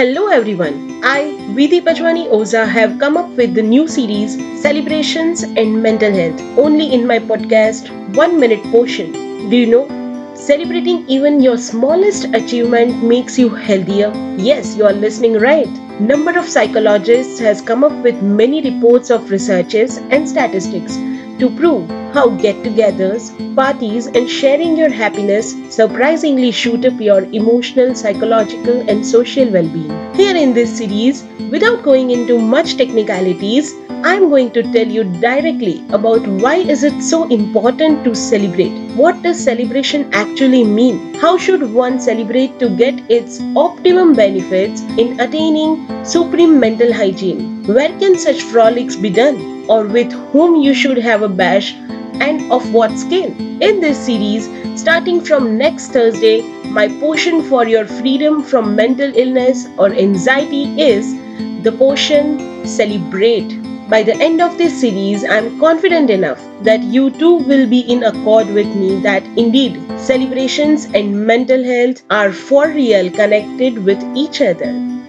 Hello everyone. I, Vidhi Pachwani Oza, have come up with the new series Celebrations and Mental Health only in my podcast 1 Minute Portion. Do you know? Celebrating even your smallest achievement makes you healthier. Yes, you are listening right. Number of psychologists has come up with many reports of researches and statistics to prove how get togethers, parties, and sharing your happiness surprisingly shoot up your emotional, psychological, and social well being. Here in this series, without going into much technicalities, I'm going to tell you directly about why is it so important to celebrate. What does celebration actually mean? How should one celebrate to get its optimum benefits in attaining supreme mental hygiene? Where can such frolics be done? Or with whom you should have a bash and of what scale. In this series, starting from next Thursday, my portion for your freedom from mental illness or anxiety is the portion Celebrate. By the end of this series, I am confident enough that you too will be in accord with me that indeed celebrations and mental health are for real connected with each other.